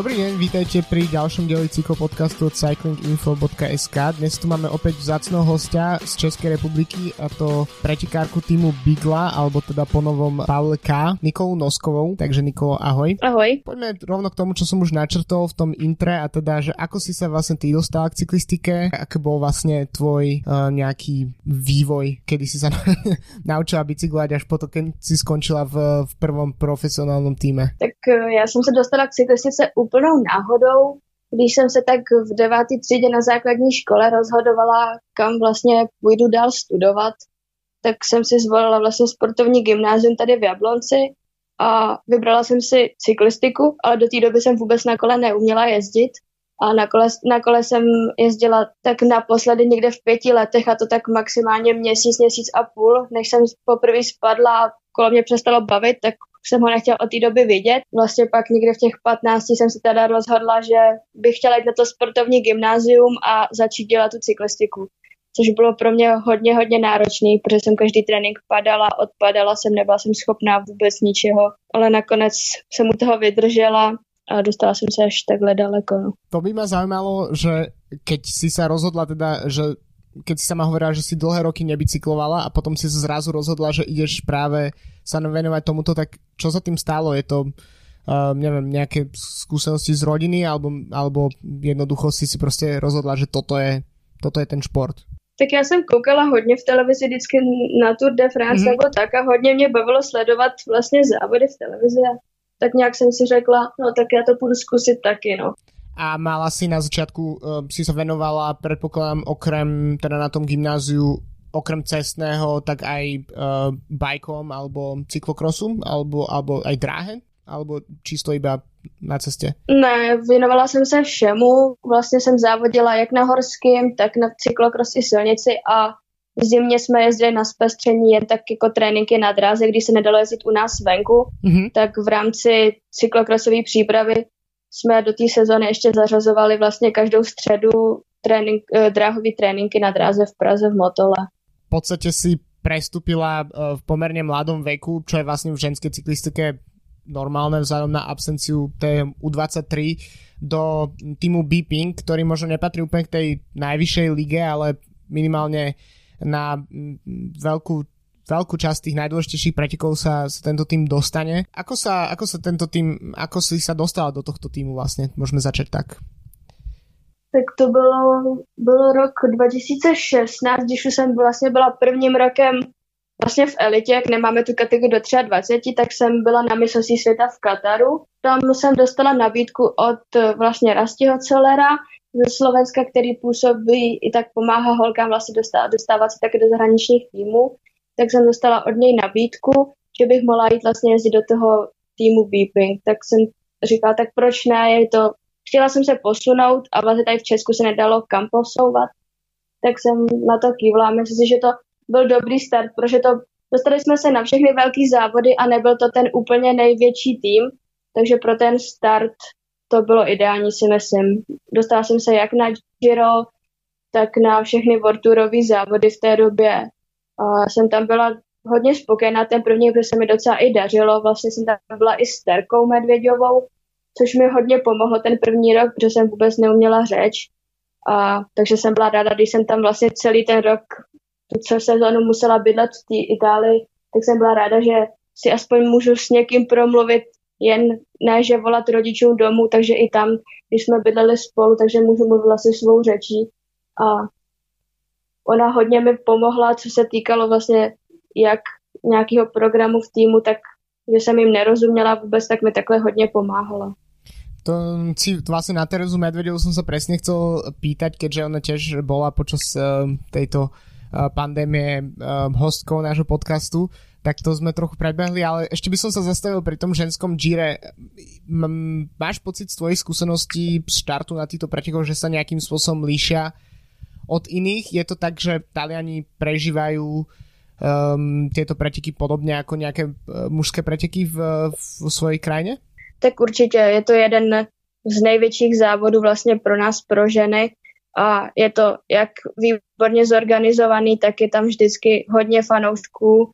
Dobrý deň, vítajte pri ďalšom dieli cyklopodcastu od cyclinginfo.sk. Dnes tu máme opäť vzácného hostia z Českej republiky a to pretekárku týmu Bigla, alebo teda ponovom Pavel K. Nikolu Noskovou. Takže Nikolo, ahoj. Ahoj. Poďme rovno k tomu, čo som už načrtol v tom intre a teda, že ako si sa vlastne ty dostala k cyklistike, aký bol vlastne tvoj uh, nejaký vývoj, kedy si sa naučila bicyklovať až potom, keď si skončila v, v prvom profesionálnom týme. Tak já jsem se dostala k cyklistice úplnou náhodou, když jsem se tak v devátý třídě na základní škole rozhodovala, kam vlastně půjdu dál studovat, tak jsem si zvolila vlastně sportovní gymnázium tady v Jablonci a vybrala jsem si cyklistiku, ale do té doby jsem vůbec na kole neuměla jezdit a na kole, na kole jsem jezdila tak naposledy někde v pěti letech a to tak maximálně měsíc, měsíc a půl, než jsem poprvé spadla a kolo mě přestalo bavit, tak jsem ho nechtěla od té doby vidět. Vlastně pak někde v těch 15 jsem se teda rozhodla, že bych chtěla jít na to sportovní gymnázium a začít dělat tu cyklistiku. Což bylo pro mě hodně, hodně náročný, protože jsem každý trénink padala, odpadala jsem, nebyla jsem schopná vůbec ničeho, ale nakonec jsem u toho vydržela a dostala jsem se až takhle daleko. No. To by ma zaujímalo, že keď si sa rozhodla teda, že keď si sama hovorila, že si dlhé roky nebicyklovala a potom si zrazu rozhodla, že ideš práve sa venovať tomuto, tak čo sa tým stalo? Je to uh, neviem, nejaké skúsenosti z rodiny alebo, alebo jednoducho si si prostě rozhodla, že toto je, toto je ten šport? Tak já jsem koukala hodně v televizi vždycky na Tour de France mm-hmm. nebo tak a hodně mě bavilo sledovat vlastně závody v televizi a tak nějak jsem si řekla, no tak já to půjdu zkusit taky, no a mala si na začiatku, uh, si sa venovala, predpokladám, okrem, teda na tom gymnáziu, okrem cestného, tak aj uh, bajkom alebo cyklokrosu, alebo, alebo aj dráhe? Alebo čisto iba na cestě? Ne, věnovala jsem se všemu. Vlastně jsem závodila jak na horském, tak na cyklokros i silnici a v zimě jsme jezdili na zpestření jen tak jako tréninky na dráze, když se nedalo jezdit u nás venku, mm-hmm. tak v rámci cyklokrosové přípravy jsme do té sezóny ještě zařazovali vlastně každou středu trénink, eh, dráhový tréninky na dráze v Praze v Motole. V podstatě si prestupila eh, v pomerne mladom veku, čo je vlastne v ženskej cyklistike normálne vzhľadom na absenciu tej U23 do týmu Beeping, ktorý možno nepatrí úplne k tej najvyššej lige, ale minimálne na veľkú veľkú časť tých najdôležitejších pretekov sa, sa tento tým dostane. Ako sa, ako sa tento tým, ako si sa dostala do tohto týmu vlastne? Môžeme začať tak. Tak to bylo, bylo rok 2016, když už jsem vlastně byla prvním rokem vlastně v elitě, jak nemáme tu kategorii do 23, tak jsem byla na mistrovství světa v Kataru. Tam jsem dostala nabídku od vlastně Rastiho Celera ze Slovenska, který působí i tak pomáhá holkám vlastně dostávat, dostávat se taky do zahraničních týmů tak jsem dostala od něj nabídku, že bych mohla jít vlastně jezdit do toho týmu Beeping. Tak jsem říkala, tak proč ne, je to, chtěla jsem se posunout a vlastně tady v Česku se nedalo kam posouvat. Tak jsem na to kývla myslím si, že to byl dobrý start, protože to dostali jsme se na všechny velké závody a nebyl to ten úplně největší tým, takže pro ten start to bylo ideální, si myslím. Dostala jsem se jak na Giro, tak na všechny World závody v té době a jsem tam byla hodně spokojená ten první, protože se mi docela i dařilo. Vlastně jsem tam byla i s Terkou Medvěďovou, což mi hodně pomohlo ten první rok, protože jsem vůbec neuměla řeč. A, takže jsem byla ráda, když jsem tam vlastně celý ten rok, tu celou sezónu musela bydlet v té Itálii, tak jsem byla ráda, že si aspoň můžu s někým promluvit, jen ne, že volat rodičům domů, takže i tam, když jsme bydleli spolu, takže můžu mluvit vlastně svou řečí. A ona hodně mi pomohla, co se týkalo vlastně jak nějakého programu v týmu, tak že jsem jim nerozuměla vůbec, tak mi takhle hodně pomáhala. To si vlastne na Terezu Medvedevu som sa presne chcel pýtať, keďže ona tiež bola počas uh, tejto uh, pandémie uh, hostkou nášho podcastu, tak to sme trochu prebehli, ale ešte by som sa zastavil pri tom ženskom Gire. Máš pocit z tvojich skúseností z štartu na týchto pretekoch, že sa nejakým spôsobom líšia od iných? Je to tak, že Taliani prežívajú um, tieto preteky podobně jako nějaké uh, mužské preteky v, v svojej krajine? Tak určitě, je to jeden z největších závodů vlastně pro nás, pro ženy a je to jak výborně zorganizovaný, tak je tam vždycky hodně fanoušků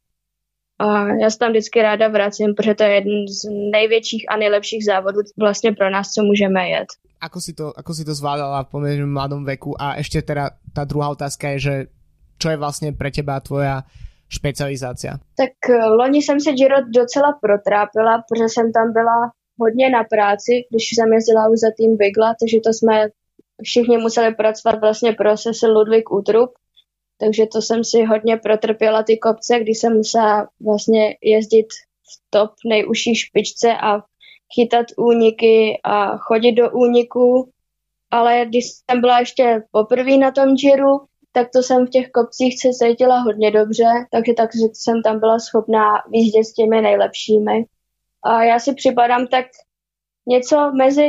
A já se tam vždycky ráda vracím, protože to je jeden z největších a nejlepších závodů vlastně pro nás, co můžeme jet. Ako si to, ako si to zvládala v pomerne mladom veku? A ešte teda tá druhá otázka je, že čo je vlastně pre teba tvoja špecializácia? Tak eh, loni jsem se Giro docela protrápila, protože jsem tam byla hodně na práci, když jsem jezdila už za tým Bigla, takže to jsme všichni museli pracovat vlastně pro sese Ludvík Utrup, takže to jsem si hodně protrpěla ty kopce, kdy jsem musela vlastně jezdit v top nejužší špičce a chytat úniky a chodit do úniku, ale když jsem byla ještě poprvé na tom Giro, tak to jsem v těch kopcích se cítila hodně dobře, takže tak jsem tam byla schopná výjíždět s těmi nejlepšími. A já si připadám tak něco mezi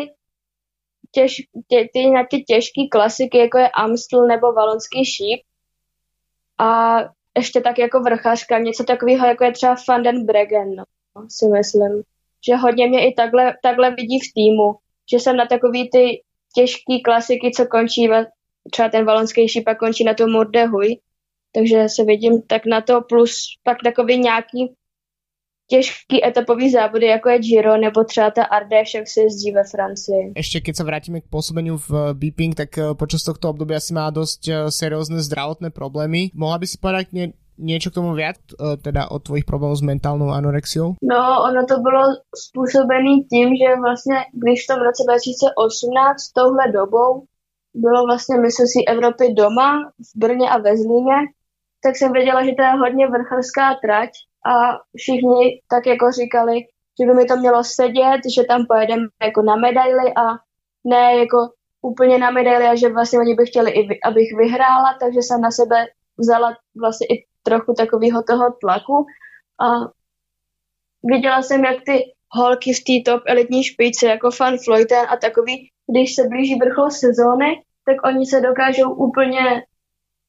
těž, tě, ty, na ty těžké klasiky, jako je Amstel nebo Valonský šíp. A ještě tak jako vrchařka, něco takového, jako je třeba Van den Bregen, no, si myslím. Že hodně mě i takhle, takhle vidí v týmu, že jsem na takový ty těžké klasiky, co končí, třeba ten valonský šíp a končí na tom Mordehuj, takže se vidím tak na to, plus pak takový nějaký těžký etapový závody, jako je Giro nebo třeba ta Ardèche, jak se jezdí ve Francii. Ešte keď sa vrátime k pôsobeniu v eh, Beeping, tak eh, počas tohto obdobia si má dosť eh, seriózne zdravotné problémy. Mohla by si povedať nie, niečo k tomu viac, teda o tvojich problémů s mentálnou anorexiou? No, ono to bylo způsobené tím, že vlastně, když v tom roce 2018 touhle dobou bylo vlastně mistrovství Evropy doma v Brně a ve Zlíně, tak jsem věděla, že to je hodně vrchařská trať a všichni tak jako říkali, že by mi to mělo sedět, že tam pojedeme jako na medaily a ne jako úplně na medaily a že vlastně oni by chtěli, i abych vyhrála, takže jsem na sebe vzala vlastně i trochu takového toho tlaku a viděla jsem, jak ty holky v té top elitní špičce, jako Fan Floyten a takový, když se blíží vrchol sezóny, tak oni se dokážou úplně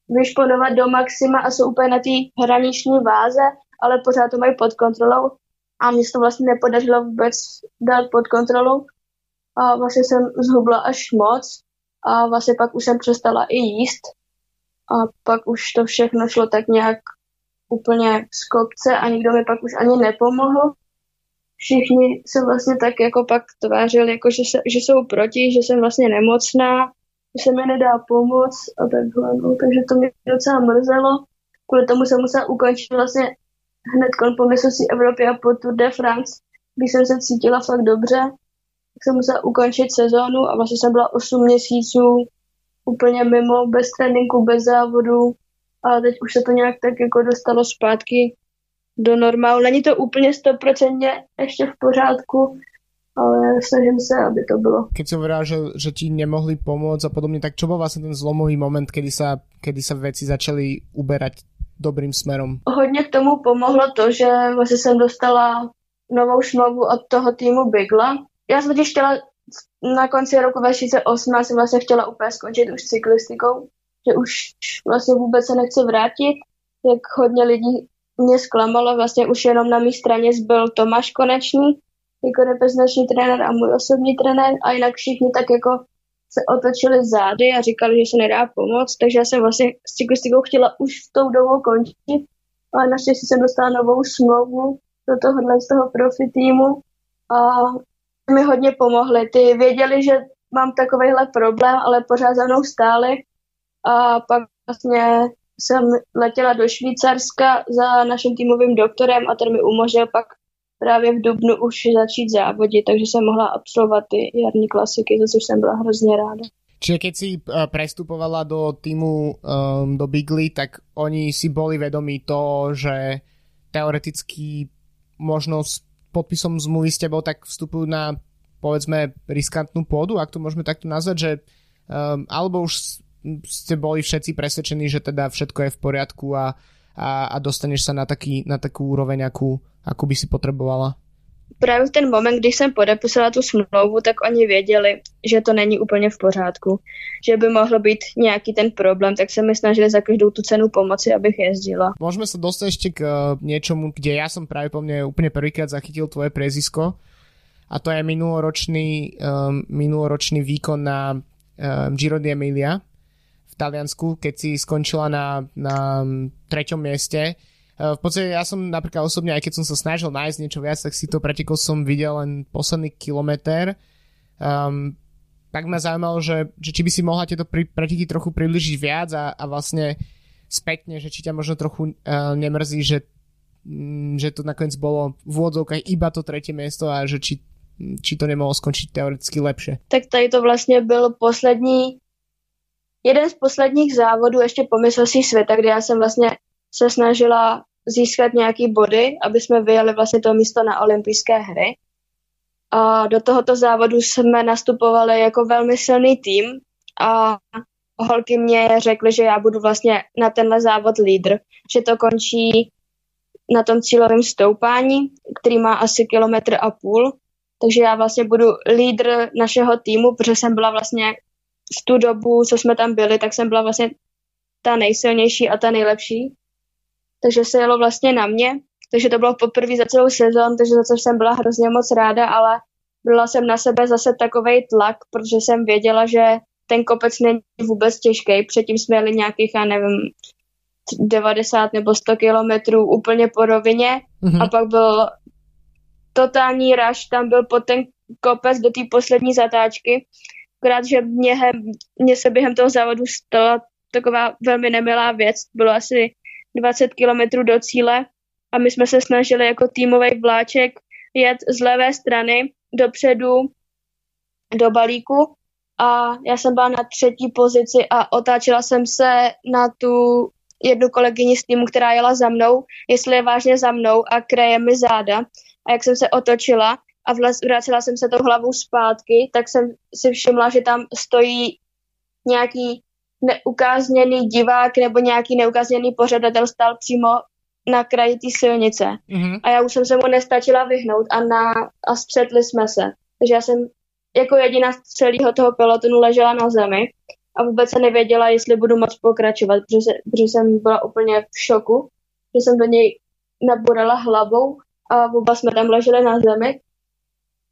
vyšponovat do maxima a jsou úplně na té hraniční váze ale pořád to mají pod kontrolou a mně se to vlastně nepodařilo vůbec dát pod kontrolu a vlastně jsem zhubla až moc a vlastně pak už jsem přestala i jíst a pak už to všechno šlo tak nějak úplně z kopce a nikdo mi pak už ani nepomohl. Všichni se vlastně tak jako pak tvářili, jako že, se, že jsou proti, že jsem vlastně nemocná, že se mi nedá pomoct a takhle. No. Takže to mě docela mrzelo. Kvůli tomu jsem musela ukončit vlastně hned po mistrovství Evropy a po Tour de France, když jsem se cítila fakt dobře, tak jsem musela ukončit sezónu a vlastně jsem byla 8 měsíců úplně mimo, bez tréninku, bez závodu a teď už se to nějak tak jako dostalo zpátky do normálu. Není to úplně stoprocentně ještě v pořádku, ale snažím se, aby to bylo. Keď si hovorila, že, že ti nemohli pomôcť a podobne, tak čo bol vlastne ten zlomový moment, kedy sa, kedy sa veci dobrým směrem. Hodně k tomu pomohlo to, že vlastně jsem dostala novou smlouvu od toho týmu Bigla. Já jsem totiž chtěla na konci roku 2018 jsem vlastně chtěla úplně skončit už cyklistikou, že už vlastně vůbec se nechci vrátit, jak hodně lidí mě zklamalo, vlastně už jenom na mé straně zbyl Tomáš Konečný, jako reprezentační trenér a můj osobní trenér a jinak všichni tak jako se otočili zády a říkali, že se nedá pomoct, takže já jsem vlastně s cyklistikou chtěla už v tou dobou končit, ale naštěstí jsem dostala novou smlouvu do tohohle z toho profi týmu a mi hodně pomohli. Ty věděli, že mám takovýhle problém, ale pořád za mnou stáli a pak vlastně jsem letěla do Švýcarska za naším týmovým doktorem a ten mi umožnil pak právě v Dubnu už začít závodit, takže jsem mohla absolvovat ty jarní klasiky, za což jsem byla hrozně ráda. Čiže keď si uh, prestupovala do týmu um, do Bigly, tak oni si boli vedomí to, že teoreticky možno s podpisom zmluvy s tebou tak vstupujú na povedzme riskantnú pôdu, ak to môžeme takto nazvať, že um, alebo už ste boli všetci presvedčení, že teda všetko je v poriadku a, a, a dostaneš sa na, taký, na takú úroveň, akú, akú by si potrebovala? Právě v ten moment, když jsem podepisala tu smlouvu, tak oni věděli, že to není úplně v pořádku, že by mohl být nějaký ten problém, tak se mi snažili za každou tu cenu pomoci, abych jezdila. Můžeme se dostat ještě k uh, něčemu, kde já jsem právě po mně úplně prvýkrát zachytil tvoje prezisko a to je minuloročný, um, minuloročný výkon na um, Giro d'Emilia v Taliansku, keď si skončila na, na treťom mieste v podstate ja som napríklad osobne, aj keď som sa snažil nájsť niečo viac, tak si to pretekol som videl len posledný kilometr. Um, tak ma zaujímalo, že, že či by si mohla tieto preteky trochu približiť viac a, a vlastne spätne, že či ťa možno trochu uh, nemrzí, že, um, že to nakoniec bolo v úvodzovkách iba to tretie miesto a že či, či to nemohlo skončiť teoreticky lepšie. Tak tady to vlastně byl poslední jeden z posledních závodů ještě po mistrovství světa, kde já jsem vlastně se snažila získat nějaký body, aby jsme vyjeli vlastně to místo na olympijské hry. A do tohoto závodu jsme nastupovali jako velmi silný tým a holky mě řekly, že já budu vlastně na tenhle závod lídr, že to končí na tom cílovém stoupání, který má asi kilometr a půl, takže já vlastně budu lídr našeho týmu, protože jsem byla vlastně v tu dobu, co jsme tam byli, tak jsem byla vlastně ta nejsilnější a ta nejlepší. Takže se jelo vlastně na mě. Takže to bylo poprvé za celou sezon, takže za což jsem byla hrozně moc ráda, ale byla jsem na sebe zase takový tlak, protože jsem věděla, že ten kopec není vůbec těžký. Předtím jsme jeli nějakých, já nevím, 90 nebo 100 kilometrů úplně po rovině mm-hmm. a pak byl totální raš, tam byl pod ten kopec do té poslední zatáčky Akorát, že mě, mě se během toho závodu stala taková velmi nemilá věc. Bylo asi 20 kilometrů do cíle a my jsme se snažili jako týmový vláček jet z levé strany dopředu do balíku a já jsem byla na třetí pozici a otáčela jsem se na tu jednu kolegyni z týmu, která jela za mnou, jestli je vážně za mnou a kreje mi záda. A jak jsem se otočila, a vracela jsem se tou hlavou zpátky, tak jsem si všimla, že tam stojí nějaký neukázněný divák nebo nějaký neukázněný pořadatel stál přímo na kraji té silnice. Mm-hmm. A já už jsem se mu nestačila vyhnout a, na, a střetli jsme se. Takže já jsem jako jediná z celého toho pelotonu ležela na zemi a vůbec se nevěděla, jestli budu moc pokračovat, protože, se, protože jsem byla úplně v šoku, že jsem do něj naborala hlavou a oba jsme tam leželi na zemi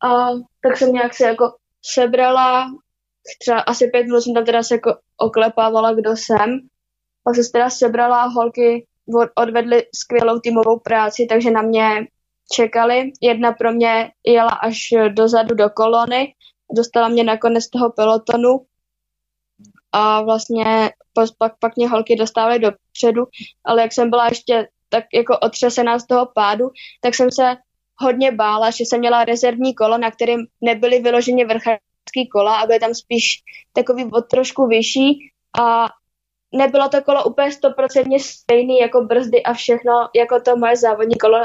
a tak jsem nějak se jako sebrala, třeba asi pět minut jsem tam teda se jako oklepávala, kdo jsem. Pak se teda sebrala, holky odvedly skvělou týmovou práci, takže na mě čekali. Jedna pro mě jela až dozadu do kolony, dostala mě nakonec toho pelotonu a vlastně pak, pak mě holky dostávaly dopředu, ale jak jsem byla ještě tak jako otřesená z toho pádu, tak jsem se hodně bála, že jsem měla rezervní kolo, na kterém nebyly vyloženě vrchářský kola a byly tam spíš takový od trošku vyšší a nebylo to kolo úplně stoprocentně stejný jako brzdy a všechno, jako to moje závodní kolo,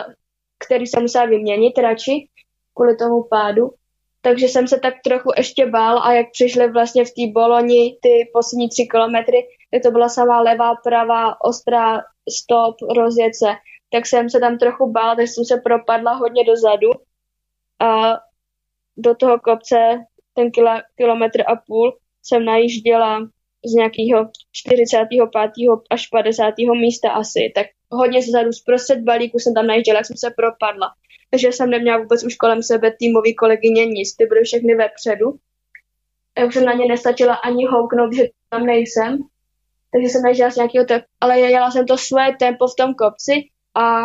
který jsem musela vyměnit radši kvůli tomu pádu. Takže jsem se tak trochu ještě bál a jak přišly vlastně v té Boloni ty poslední tři kilometry, tak to byla samá levá, pravá, ostrá stop, rozjet se tak jsem se tam trochu bála, takže jsem se propadla hodně dozadu a do toho kopce ten kilo, kilometr a půl jsem najížděla z nějakého 45. až 50. místa asi, tak hodně zezadu zprostřed balíku jsem tam najížděla, jak jsem se propadla. Takže jsem neměla vůbec už kolem sebe týmový kolegyně nic, ty byly všechny vepředu. Já už jsem na ně nestačila ani houknout, že tam nejsem. Takže jsem najížděla z nějakého, te- ale jela jsem to své tempo v tom kopci a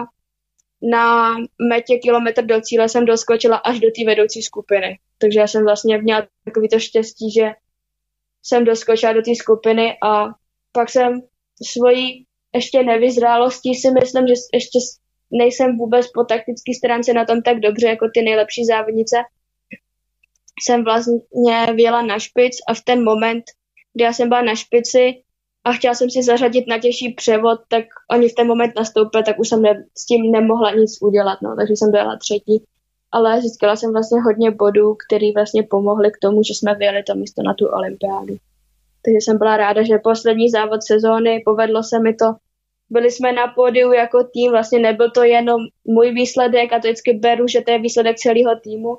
na metě kilometr do cíle jsem doskočila až do té vedoucí skupiny. Takže já jsem vlastně měla takový to štěstí, že jsem doskočila do té skupiny a pak jsem svojí ještě nevyzrálostí si myslím, že ještě nejsem vůbec po taktické stránce na tom tak dobře jako ty nejlepší závodnice. Jsem vlastně vyjela na špic a v ten moment, kdy já jsem byla na špici, a chtěla jsem si zařadit na těžší převod, tak oni v ten moment nastoupili, tak už jsem ne, s tím nemohla nic udělat, no, takže jsem byla třetí. Ale získala jsem vlastně hodně bodů, který vlastně pomohly k tomu, že jsme vyjeli to místo na tu olympiádu. Takže jsem byla ráda, že poslední závod sezóny, povedlo se mi to. Byli jsme na pódiu jako tým, vlastně nebyl to jenom můj výsledek a to vždycky beru, že to je výsledek celého týmu.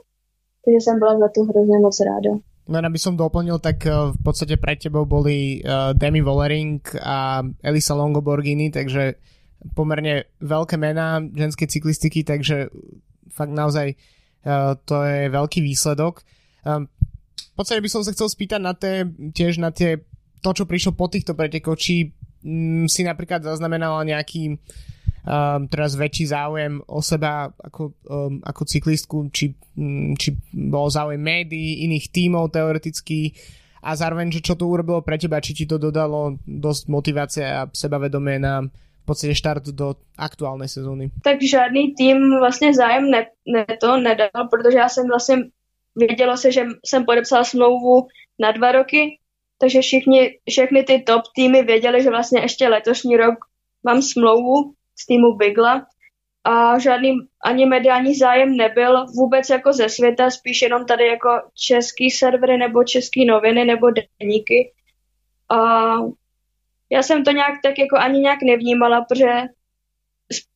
Takže jsem byla za to hrozně moc ráda. Len aby som doplnil, tak eh, v podstate pre tebou boli uh, Demi Vollering a Elisa Longoborghini, takže pomerne veľké mená ženskej cyklistiky, takže fakt naozaj uh, to je veľký výsledok. Um, v podstate by som sa chcel spýtať na tie, tiež na tie, to, čo prišlo po týchto pretekoch, či mm, si napríklad zaznamenala nejaký um, teraz väčší záujem o seba ako, um, ako cyklistku, či, um, či bol záujem médií, iných tímov teoreticky a zároveň, že čo to urobilo pre teba, či ti to dodalo dosť motivácie a sebavedomie na v podstate štart do aktuálnej sezóny. Tak žádný tým vlastně zájem ne, ne to nedal, protože já jsem vlastně vědělo se, že jsem podepsala smlouvu na dva roky, takže všichni, všechny ty top týmy věděli, že vlastně ještě letošní rok mám smlouvu z týmu Bigla a žádný ani mediální zájem nebyl vůbec jako ze světa, spíš jenom tady jako český servery nebo české noviny nebo deníky. A já jsem to nějak tak jako ani nějak nevnímala, protože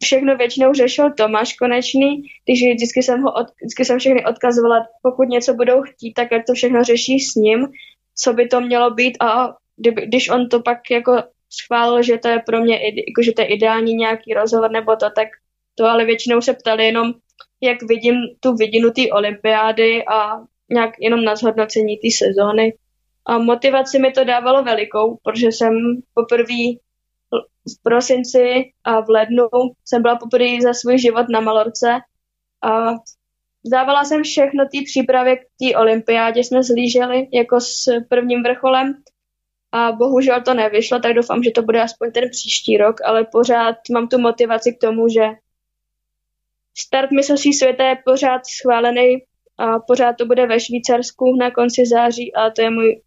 všechno většinou řešil Tomáš Konečný, když vždycky jsem, ho od, vždycky jsem všechny odkazovala, pokud něco budou chtít, tak jak to všechno řeší s ním, co by to mělo být a kdyby, když on to pak jako schválil, že to je pro mě, jako, že to je ideální nějaký rozhovor nebo to, tak to ale většinou se ptali jenom, jak vidím tu vidinu té olympiády a nějak jenom na zhodnocení té sezóny. A motivaci mi to dávalo velikou, protože jsem poprvé v prosinci a v lednu jsem byla poprvé za svůj život na Malorce a dávala jsem všechno té přípravě k té olympiádě, jsme zlíželi jako s prvním vrcholem a bohužel to nevyšlo, tak doufám, že to bude aspoň ten příští rok, ale pořád mám tu motivaci k tomu, že start mistrovství světa je pořád schválený a pořád to bude ve Švýcarsku na konci září a to je můj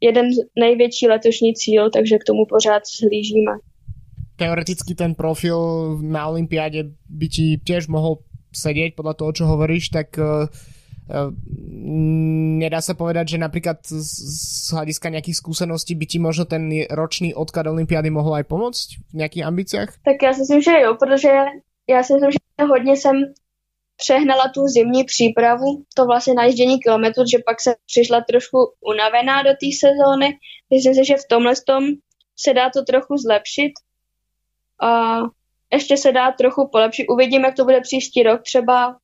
jeden největší letošní cíl, takže k tomu pořád zhlížíme. Teoreticky ten profil na Olympiáde by ti tiež mohol sedieť podľa toho, čo hovoríš, tak uh, nedá sa povedať, že napríklad z, hľadiska nejakých skúseností by ti možno ten ročný odklad Olympiády mohol aj pomôcť v nejakých ambíciách? Tak já si myslím, že jo, protože já si myslím, že hodně jsem přehnala tu zimní přípravu, to vlastně najíždění kilometrů, že pak se přišla trošku unavená do té sezóny. Myslím si, že v tomhle tom se dá to trochu zlepšit a ještě se dá trochu polepšit. Uvidím, jak to bude příští rok. Třeba,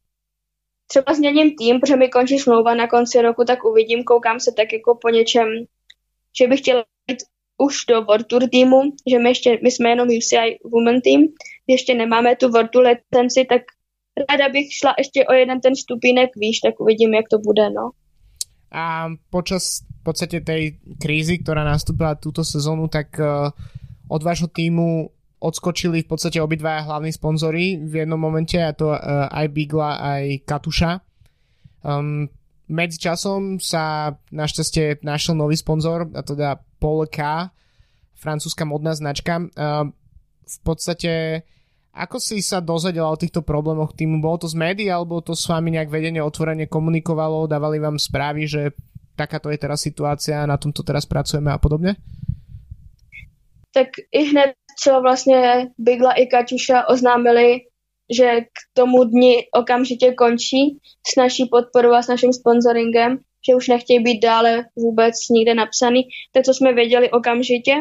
třeba změním tým, protože mi končí smlouva na konci roku, tak uvidím, koukám se tak jako po něčem, že bych chtěla jít už do World Tour týmu, že my, ještě, my jsme jenom UCI Women Team, ještě nemáme tu World Tour licenci, tak ráda bych šla ještě o jeden ten stupínek výš, tak uvidím, jak to bude, no. A počas v podstate tej krízy, ktorá nastúpila túto sezónu, tak uh, od vášho týmu odskočili v podstate obidva hlavní sponzory v jednom momente, a to uh, aj Bigla, aj Katuša. Um, medzi časom sa našťastie našiel nový sponzor, a teda K, francúzska modná značka. Uh, v podstate ako si sa dozvedela o týchto problémoch týmu? Bolo to z médií, alebo to s vami nejak vedenie otvorene komunikovalo, dávali vám správy, že takáto je teraz situácia, na tomto teraz pracujeme a podobne? Tak i hned, co vlastně Bigla i Kaťuša oznámili, že k tomu dni okamžitě končí s naší podporou a s naším sponsoringem, že už nechtějí být dále vůbec nikde napsaný, tak to jsme věděli okamžitě.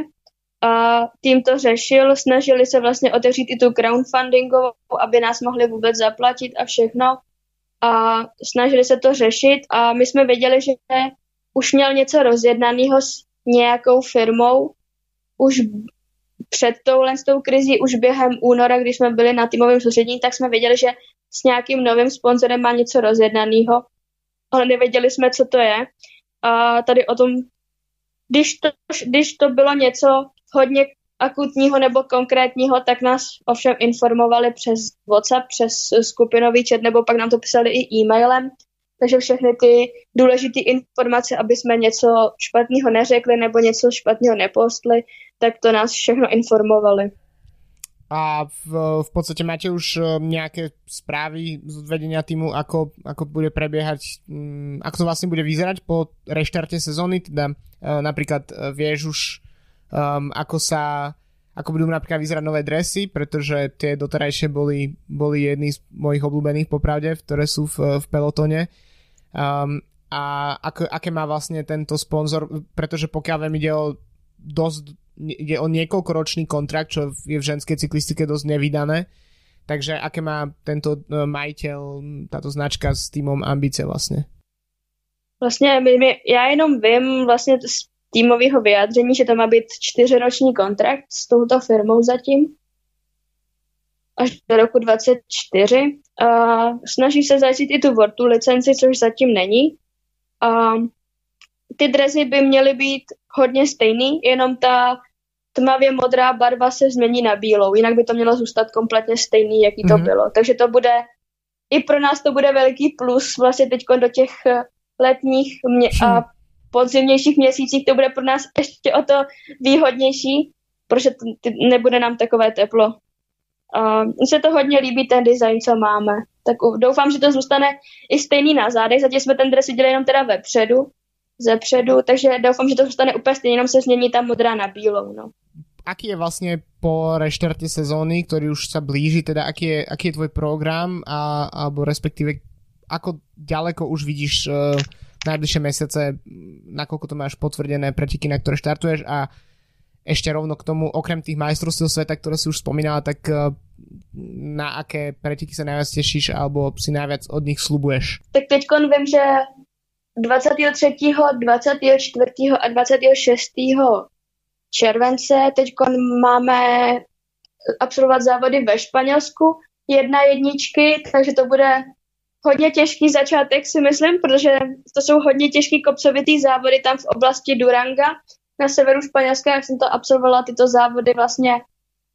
A tým to řešil, snažili se vlastně otevřít i tu crowdfundingovou, aby nás mohli vůbec zaplatit a všechno. A snažili se to řešit a my jsme věděli, že už měl něco rozjednaného s nějakou firmou, už před touhle tou krizí, už během února, když jsme byli na týmovém soustředění, tak jsme věděli, že s nějakým novým sponzorem má něco rozjednaného, ale nevěděli jsme, co to je. A tady o tom, když to, když to bylo něco hodně akutního nebo konkrétního, tak nás ovšem informovali přes WhatsApp, přes skupinový chat, nebo pak nám to psali i e-mailem. Takže všechny ty důležité informace, aby jsme něco špatného neřekli nebo něco špatného nepostli, tak to nás všechno informovali. A v, v podstate máte už eh, nejaké správy z vedenia týmu, ako, ako bude prebiehať, um, ako to vlastne bude vyzerať po reštarte sezóny, teda uh, napríklad uh, vieš už um, ako sa ako budú napríklad vyzerať nové dresy, pretože tie doterajšie boli, boli jedny z mojich obľúbených popravde, ktoré sú v, v pelotone. Um, a ako, aké má vlastne tento sponzor, pretože pokiaľ viem ide o dosť, ide o niekoľkoročný kontrakt, čo je v ženskej cyklistike dosť nevydané. Takže aké má tento e, majiteľ, táto značka s týmom vlastne? Vlastně my, já jenom vím vlastně z týmového vyjádření, že to má být čtyřiroční kontrakt s touto firmou zatím. až do roku 24. Uh, snaží se zajistit i tu Vortu licenci, což zatím není. Uh, ty drezy by měly být hodně stejný, jenom ta tmavě modrá barva se změní na bílou, jinak by to mělo zůstat kompletně stejný, jaký to mm-hmm. bylo. Takže to bude, i pro nás to bude veliký plus vlastně teď do těch eh, letních mě- a hm. podzimnějších měsících to bude pro nás ještě o to výhodnější, protože t- nebude nám takové teplo. Uh, mně se to hodně líbí, ten design, co máme. Tak doufám, že to zůstane i stejný na zádech. Zatím jsme ten dres viděli jenom teda vepředu, ze předu, takže doufám, že to zůstane úplně stejně, jenom se změní ta modrá na bílou. No. Aký je vlastně po reštarte sezóny, ktorý už sa blíži, teda aký je, aký je tvoj program a, alebo respektíve ako ďaleko už vidíš uh, najbližšie mesiace, nakoľko to máš potvrdené preteky, na ktoré štartuješ a ešte rovno k tomu, okrem tých majstrovstiev sveta, ktoré si už spomínala, tak uh, na aké preteky sa najviac tešíš alebo si najviac od nich slubuješ? Tak teď vím, že 23., 24. a 26. července teď máme absolvovat závody ve Španělsku, jedna jedničky, takže to bude hodně těžký začátek si myslím, protože to jsou hodně těžký kopcovitý závody tam v oblasti Duranga na severu Španělska, jak jsem to absolvovala tyto závody vlastně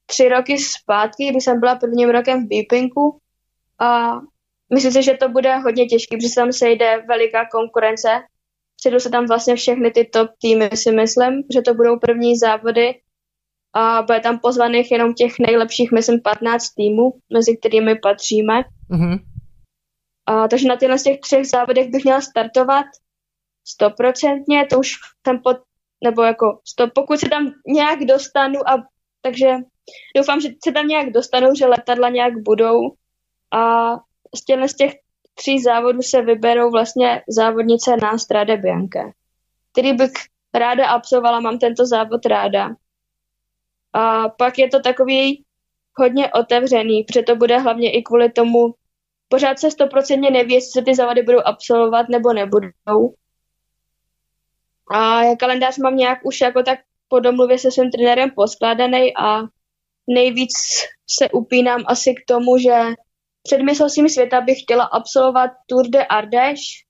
tři roky zpátky, kdy jsem byla prvním rokem v Beepinku a Myslím si, že to bude hodně těžké, protože tam sejde veliká konkurence. Přijdou se tam vlastně všechny ty top týmy, si myslím, že to budou první závody a bude tam pozvaných jenom těch nejlepších, myslím, 15 týmů, mezi kterými patříme. Mm-hmm. A, takže na těchto z těch třech závodech bych měla startovat stoprocentně, to už jsem pod, nebo jako sto, pokud se tam nějak dostanu a takže doufám, že se tam nějak dostanu, že letadla nějak budou a z těch, z těch tří závodů se vyberou vlastně závodnice na Strade Bianche, který bych ráda absolvovala, mám tento závod ráda. A pak je to takový hodně otevřený, protože to bude hlavně i kvůli tomu, pořád se stoprocentně neví, jestli se ty závody budou absolvovat nebo nebudou. A kalendář mám nějak už jako tak po domluvě se svým trenérem poskládaný a nejvíc se upínám asi k tomu, že před světa bych chtěla absolvovat Tour de Ardèche,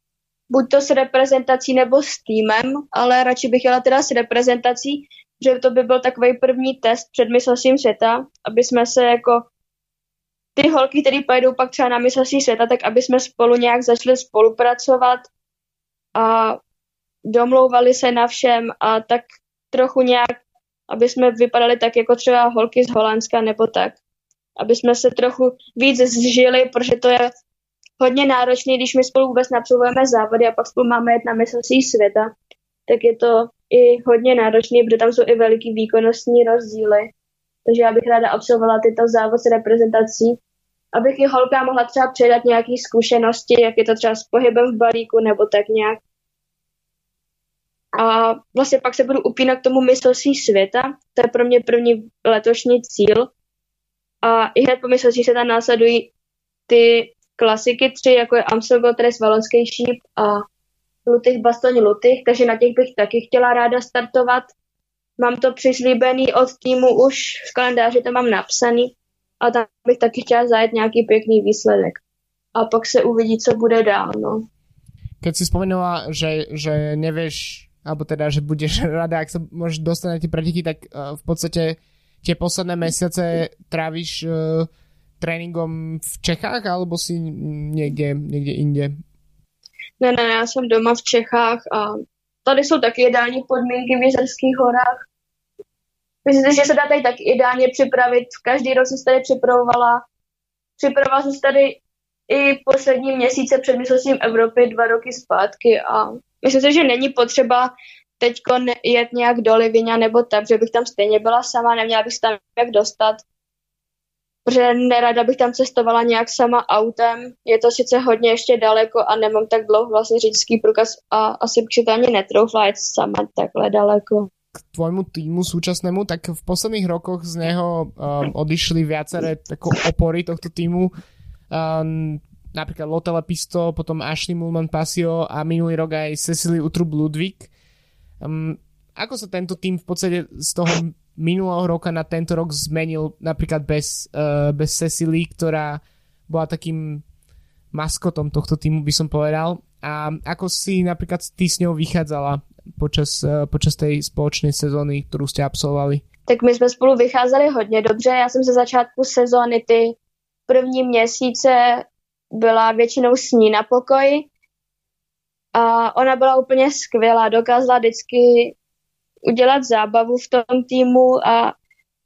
buď to s reprezentací nebo s týmem, ale radši bych jela teda s reprezentací, že to by byl takový první test před mistrovstvím světa, aby jsme se jako ty holky, které pojedou pak třeba na mistrovství světa, tak aby jsme spolu nějak začali spolupracovat a domlouvali se na všem a tak trochu nějak, aby jsme vypadali tak jako třeba holky z Holandska nebo tak aby jsme se trochu víc zžili, protože to je hodně náročné, když my spolu vůbec napsovujeme závody a pak spolu máme jet na mistrovství světa, tak je to i hodně náročné, protože tam jsou i veliký výkonnostní rozdíly. Takže já bych ráda absolvovala tyto závody s reprezentací, abych i holka mohla třeba předat nějaké zkušenosti, jak je to třeba s pohybem v balíku nebo tak nějak. A vlastně pak se budu upínat k tomu mistrovství světa. To je pro mě první letošní cíl, a i hned po mistrovství se tam následují ty klasiky tři, jako je Amstel Gold Race, Valonský šíp a Lutych Bastoň Lutych, takže na těch bych taky chtěla ráda startovat. Mám to přislíbený od týmu už v kalendáři, to mám napsaný a tam bych taky chtěla zajet nějaký pěkný výsledek. A pak se uvidí, co bude dál, no. Keď si spomenula, že, že nevieš, alebo teda, že budeš rada, ak sa môžeš dostať na tie preteky, tak uh, v podstate tie posledné mesiace tráviš uh, tréninkom v Čechách alebo si někde, někde inde? Ne, ne, já jsem doma v Čechách a tady jsou taky ideální podmínky v Jezerských horách. Myslím že se dá tady taky ideálně připravit. Každý rok jsem se tady připravovala. Připravovala jsem se tady i poslední měsíce před mistrovstvím Evropy dva roky zpátky a myslím si, že není potřeba teď jet nějak do Livině nebo tak, že bych tam stejně byla sama, neměla bych se tam jak dostat, protože nerada bych tam cestovala nějak sama autem. Je to sice hodně ještě daleko a nemám tak dlouho vlastně řidičský průkaz a asi bych si to ani netroufla jet sama takhle daleko. K tvojmu týmu súčasnému, tak v posledných rokoch z něho um, odišli viaceré tako opory tohto týmu. Um, napríklad Lotte Lepisto, potom Ashley Mulman Pasio a minulý rok aj Cecily Utrub Ludwig. Um, ako sa tento tým v podstate z toho minulého roka na tento rok zmenil napríklad bez, uh, bez Cecily, ktorá bola takým maskotom tohto týmu, by som povedal. A ako si napríklad ty s ňou vychádzala počas, uh, počas tej spoločnej sezóny, ktorú ste absolvovali? Tak my jsme spolu vycházeli hodně dobře. Já jsem ze začátku sezóny ty první měsíce byla většinou s ní na pokoji a ona byla úplně skvělá, dokázala vždycky udělat zábavu v tom týmu a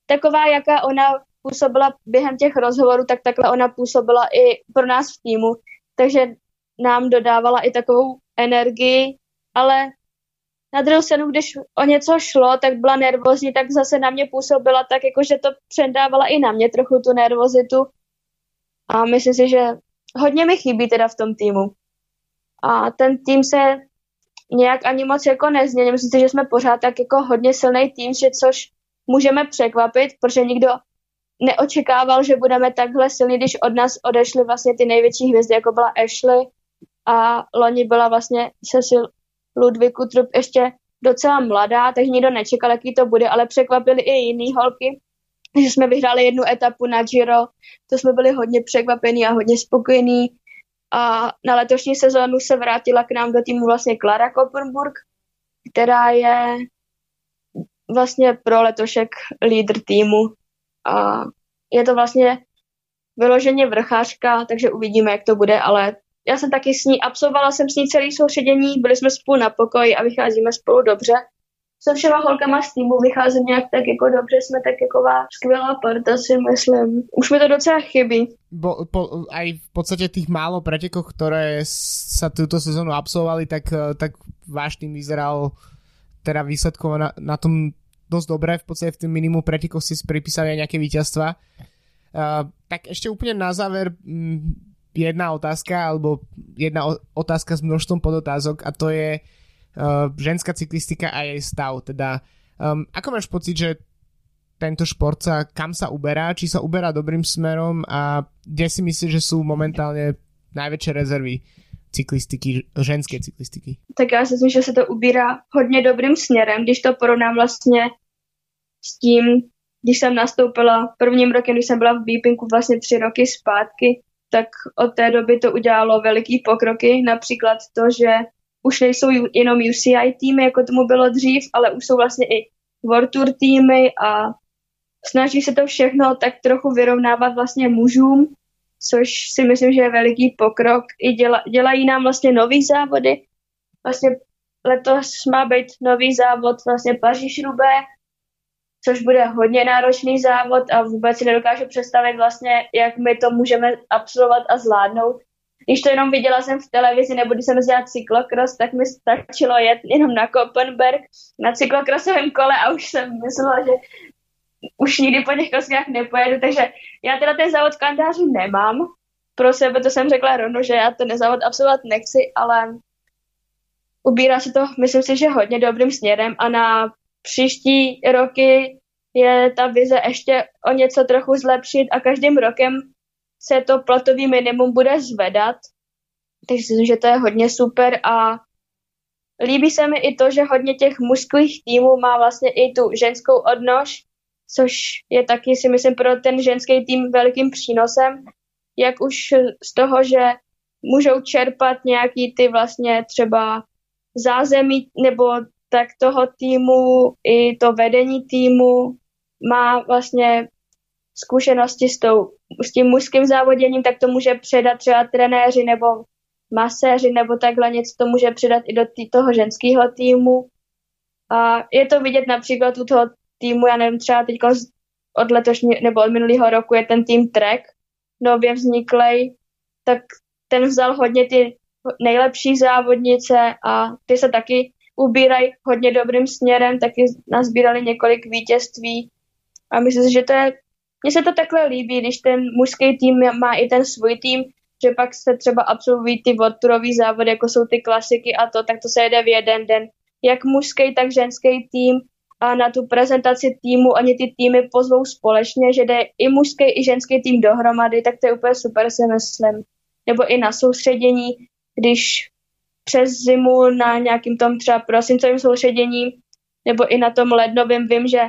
taková, jaká ona působila během těch rozhovorů, tak takhle ona působila i pro nás v týmu, takže nám dodávala i takovou energii, ale na druhou stranu, když o něco šlo, tak byla nervózní, tak zase na mě působila tak, jako že to předávala i na mě trochu tu nervozitu. A myslím si, že hodně mi chybí teda v tom týmu. A ten tým se nějak ani moc jako nezměnil. Myslím si, že jsme pořád tak jako hodně silný tým, že což můžeme překvapit, protože nikdo neočekával, že budeme takhle silní, když od nás odešly vlastně ty největší hvězdy, jako byla Ashley a loni byla vlastně Cecil Ludviku Trup ještě docela mladá, takže nikdo nečekal, jaký to bude, ale překvapili i jiný holky, že jsme vyhráli jednu etapu na Giro, to jsme byli hodně překvapení a hodně spokojení. A na letošní sezónu se vrátila k nám do týmu vlastně Klara Kopenburg, která je vlastně pro letošek lídr týmu. A je to vlastně vyloženě vrchářka, takže uvidíme, jak to bude, ale já jsem taky s ní, absolvovala jsem s ní celý soustředění, byli jsme spolu na pokoji a vycházíme spolu dobře se všema holkama z týmu vycházím nějak tak jako dobře, jsme tak taková skvělá parta si myslím. Už mi to docela chybí. Bo, po, aj v podstate tých málo pretekov, ktoré sa túto sezónu absolvovali, tak, eh, tak váš tým vyzeral teda výsledkovo na, na tom dosť dobre, v podstate v tým minimu pretekov ste si pripísali aj nejaké víťazstva. Uh, tak ešte úplne na záver m, jedna otázka, alebo jedna otázka s množstvom podotázok a to je uh, ženská cyklistika a jej stav. Teda, um, ako máš pocit, že tento šport sa, kam sa uberá, či sa uberá dobrým smerom a kde si myslíš, že sú momentálne najväčšie rezervy cyklistiky, ženské cyklistiky? Tak já si myslím, že se to ubírá hodně dobrým směrem, když to porovnám vlastně s tím, když jsem nastoupila prvním rokem, když jsem byla v Beepinku vlastně tři roky zpátky, tak od té doby to udělalo veliký pokroky, například to, že už nejsou jenom UCI týmy, jako tomu bylo dřív, ale už jsou vlastně i World Tour týmy a snaží se to všechno tak trochu vyrovnávat vlastně mužům, což si myslím, že je veliký pokrok. I děla, dělají nám vlastně nový závody. Vlastně letos má být nový závod vlastně paříž rubé což bude hodně náročný závod a vůbec si nedokážu představit vlastně, jak my to můžeme absolvovat a zvládnout když to jenom viděla jsem v televizi nebo když jsem dělat cyklokros, tak mi stačilo jet jenom na Kopenberg na cyklokrosovém kole a už jsem myslela, že už nikdy po těch koskách nepojedu, takže já teda ten závod v nemám. Pro sebe to jsem řekla rovno, že já ten závod absolvovat nechci, ale ubírá se to, myslím si, že hodně dobrým směrem a na příští roky je ta vize ještě o něco trochu zlepšit a každým rokem se to platový minimum bude zvedat, takže si myslím, že to je hodně super a líbí se mi i to, že hodně těch mužských týmů má vlastně i tu ženskou odnož, což je taky si myslím pro ten ženský tým velikým přínosem, jak už z toho, že můžou čerpat nějaký ty vlastně třeba zázemí nebo tak toho týmu i to vedení týmu má vlastně zkušenosti s, tou, s tím mužským závoděním, tak to může předat třeba trenéři nebo maséři nebo takhle něco to může předat i do tý, toho ženského týmu. A je to vidět například u toho týmu, já nevím, třeba teď od letošní, nebo od minulého roku je ten tým Trek, nově vzniklej, tak ten vzal hodně ty nejlepší závodnice a ty se taky ubírají hodně dobrým směrem, taky nazbírali několik vítězství a myslím si, že to je mně se to takhle líbí, když ten mužský tým má i ten svůj tým, že pak se třeba absolvují ty vodturový závody, jako jsou ty klasiky a to, tak to se jede v jeden den. Jak mužský, tak ženský tým a na tu prezentaci týmu oni ty týmy pozvou společně, že jde i mužský, i ženský tým dohromady, tak to je úplně super, si myslím. Nebo i na soustředění, když přes zimu na nějakým tom třeba prosincovém soustředění, nebo i na tom lednovém vím, že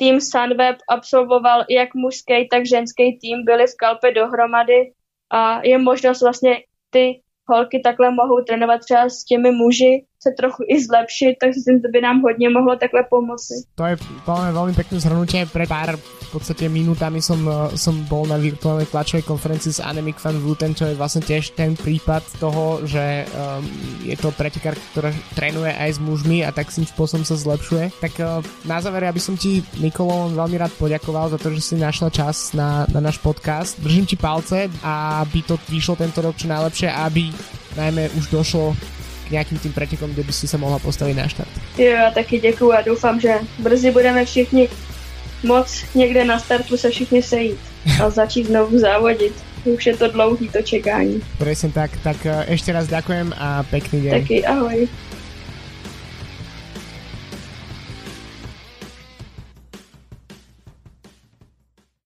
tým Sunweb absolvoval jak mužský, tak ženský tým, byli v Kalpe dohromady a je možnost vlastně ty holky takhle mohou trénovat třeba s těmi muži, se trochu i zlepšit, takže si to by nám hodně mohlo takhle pomoci. To je veľmi, veľmi pekné zhrnutie. Pre pár v podstate minútami som, eh, som bol na virtuálnej tlačovej konferencii s Anemic Van Vluten, čo je vlastne tiež ten prípad toho, že um, je to pretekár, ktorá trénuje aj s mužmi a tak tým spôsobom sa zlepšuje. Tak uh, na záver, aby som ti, Nikolo, veľmi rád poďakoval za to, že si našla čas na, na náš podcast. Držím ti palce, aby to vyšlo tento rok čo najlepšie a aby najmä už došlo nějakým tým pretekom, kde by si se mohla postavit na štart. Jo, já taky děkuju a doufám, že brzy budeme všichni moc někde na startu se všichni sejít a začít znovu závodit. Už je to dlouhý to čekání. Presne tak, tak ještě raz ďakujem a pekný deň. Taky ahoj.